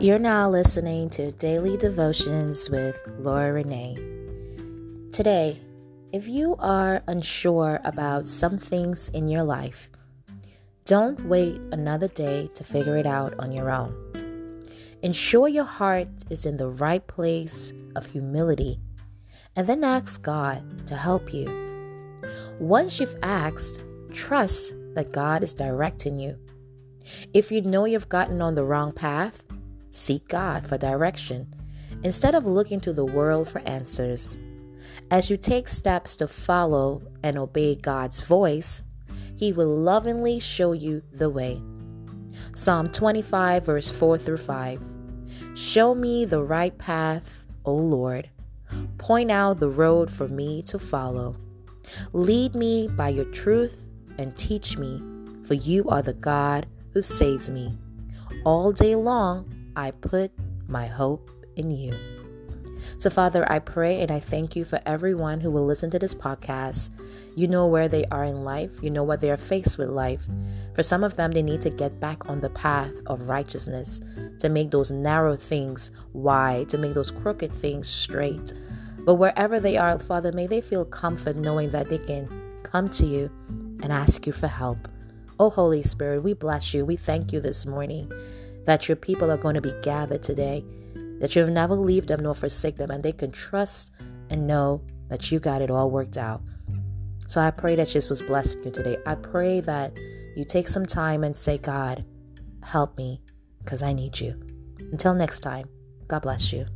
You're now listening to Daily Devotions with Laura Renee. Today, if you are unsure about some things in your life, don't wait another day to figure it out on your own. Ensure your heart is in the right place of humility and then ask God to help you. Once you've asked, trust that God is directing you. If you know you've gotten on the wrong path, Seek God for direction instead of looking to the world for answers. As you take steps to follow and obey God's voice, He will lovingly show you the way. Psalm 25, verse 4 through 5. Show me the right path, O Lord. Point out the road for me to follow. Lead me by your truth and teach me, for you are the God who saves me. All day long, I put my hope in you. So, Father, I pray and I thank you for everyone who will listen to this podcast. You know where they are in life, you know what they are faced with life. For some of them, they need to get back on the path of righteousness, to make those narrow things wide, to make those crooked things straight. But wherever they are, Father, may they feel comfort knowing that they can come to you and ask you for help. Oh, Holy Spirit, we bless you. We thank you this morning that your people are going to be gathered today, that you'll never leave them nor forsake them, and they can trust and know that you got it all worked out. So I pray that this was blessing you today. I pray that you take some time and say, God, help me because I need you. Until next time, God bless you.